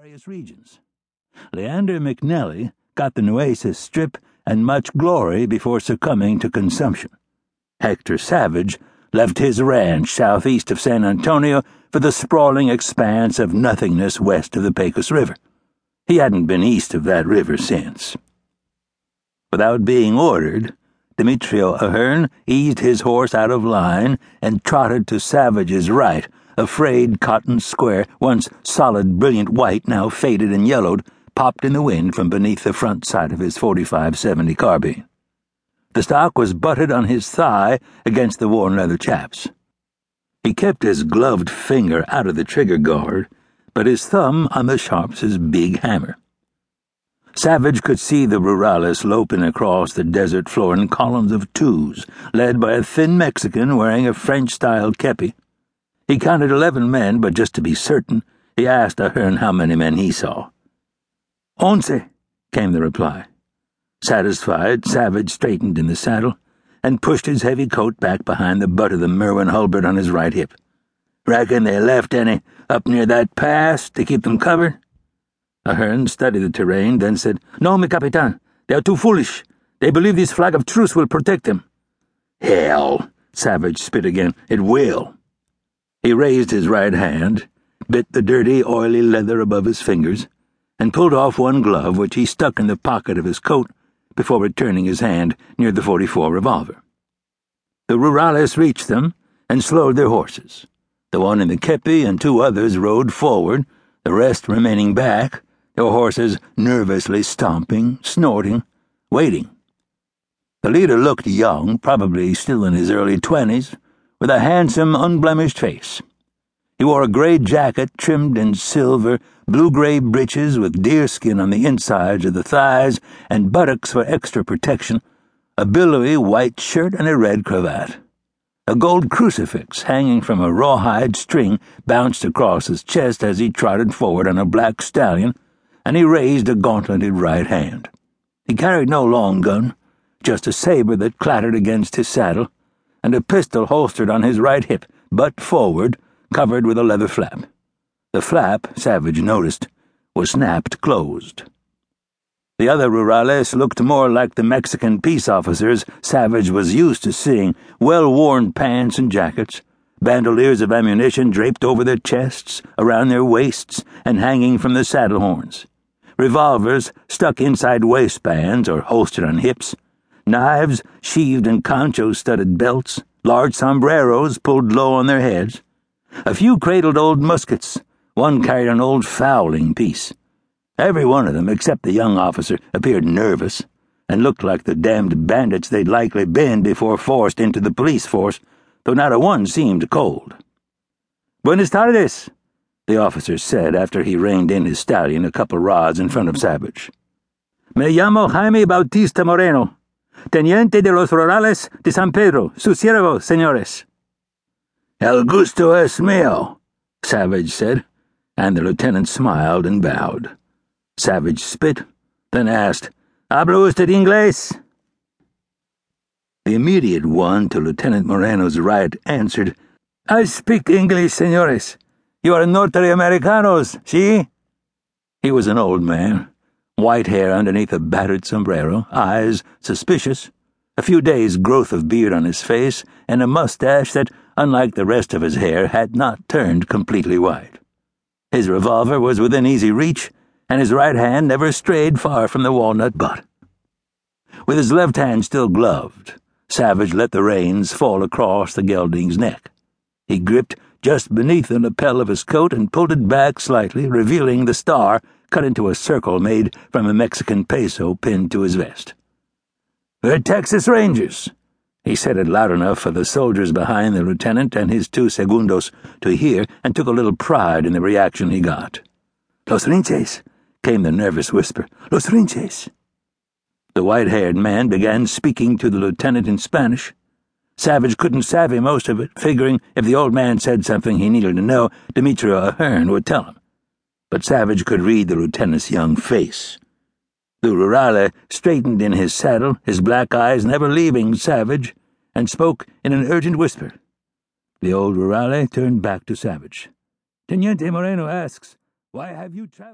various regions. Leander McNelly got the Nueces Strip and much glory before succumbing to consumption. Hector Savage left his ranch southeast of San Antonio for the sprawling expanse of nothingness west of the Pecos River. He hadn't been east of that river since. Without being ordered, Demetrio Ahern eased his horse out of line and trotted to Savage's right, a frayed cotton square, once solid brilliant white, now faded and yellowed, popped in the wind from beneath the front sight of his 45-70 carbine. The stock was butted on his thigh against the worn leather chaps. He kept his gloved finger out of the trigger guard, but his thumb on the Sharps's big hammer. Savage could see the rurales loping across the desert floor in columns of twos, led by a thin Mexican wearing a French-style kepi. He counted eleven men, but just to be certain, he asked Ahern how many men he saw. Once, came the reply. Satisfied, Savage straightened in the saddle and pushed his heavy coat back behind the butt of the Merwin Hulbert on his right hip. Reckon they left any up near that pass to keep them covered? Ahern studied the terrain, then said, No, mi capitan. They are too foolish. They believe this flag of truce will protect them. Hell, Savage spit again. It will. He raised his right hand, bit the dirty, oily leather above his fingers, and pulled off one glove which he stuck in the pocket of his coat before returning his hand near the 44 revolver. The rurales reached them and slowed their horses. The one in the kepi and two others rode forward, the rest remaining back, their horses nervously stomping, snorting, waiting. The leader looked young, probably still in his early twenties, with a handsome, unblemished face. He wore a gray jacket trimmed in silver, blue gray breeches with deerskin on the insides of the thighs and buttocks for extra protection, a billowy white shirt, and a red cravat. A gold crucifix hanging from a rawhide string bounced across his chest as he trotted forward on a black stallion, and he raised a gauntleted right hand. He carried no long gun, just a saber that clattered against his saddle, and a pistol holstered on his right hip, butt forward covered with a leather flap. The flap, Savage noticed, was snapped closed. The other rurales looked more like the Mexican peace officers Savage was used to seeing well worn pants and jackets, bandoliers of ammunition draped over their chests, around their waists, and hanging from the saddle horns, revolvers stuck inside waistbands or holstered on hips, knives sheathed in concho studded belts, large sombreros pulled low on their heads a few cradled old muskets. One carried an old fowling piece. Every one of them, except the young officer, appeared nervous and looked like the damned bandits they'd likely been before forced into the police force, though not a one seemed cold. Buenas tardes, the officer said after he reined in his stallion a couple rods in front of Savage. Me llamo Jaime Bautista Moreno, teniente de los Rurales de San Pedro, su siervo, señores. El gusto es mío, Savage said, and the lieutenant smiled and bowed. Savage spit, then asked, Habla usted inglés? The immediate one to Lieutenant Moreno's right answered, I speak English, senores. You are Norteamericanos, see? He was an old man, white hair underneath a battered sombrero, eyes suspicious, a few days' growth of beard on his face, and a mustache that, unlike the rest of his hair, had not turned completely white. His revolver was within easy reach, and his right hand never strayed far from the walnut butt. With his left hand still gloved, Savage let the reins fall across the gelding's neck. He gripped just beneath the lapel of his coat and pulled it back slightly, revealing the star cut into a circle made from a Mexican peso pinned to his vest. We're Texas Rangers. He said it loud enough for the soldiers behind the lieutenant and his two segundos to hear and took a little pride in the reaction he got. Los Rinches, came the nervous whisper. Los Rinches. The white haired man began speaking to the lieutenant in Spanish. Savage couldn't savvy most of it, figuring if the old man said something he needed to know, Demetrio Ahern would tell him. But Savage could read the lieutenant's young face. The rurale straightened in his saddle, his black eyes never leaving Savage, and spoke in an urgent whisper. The old rurale turned back to Savage. Teniente Moreno asks, Why have you traveled?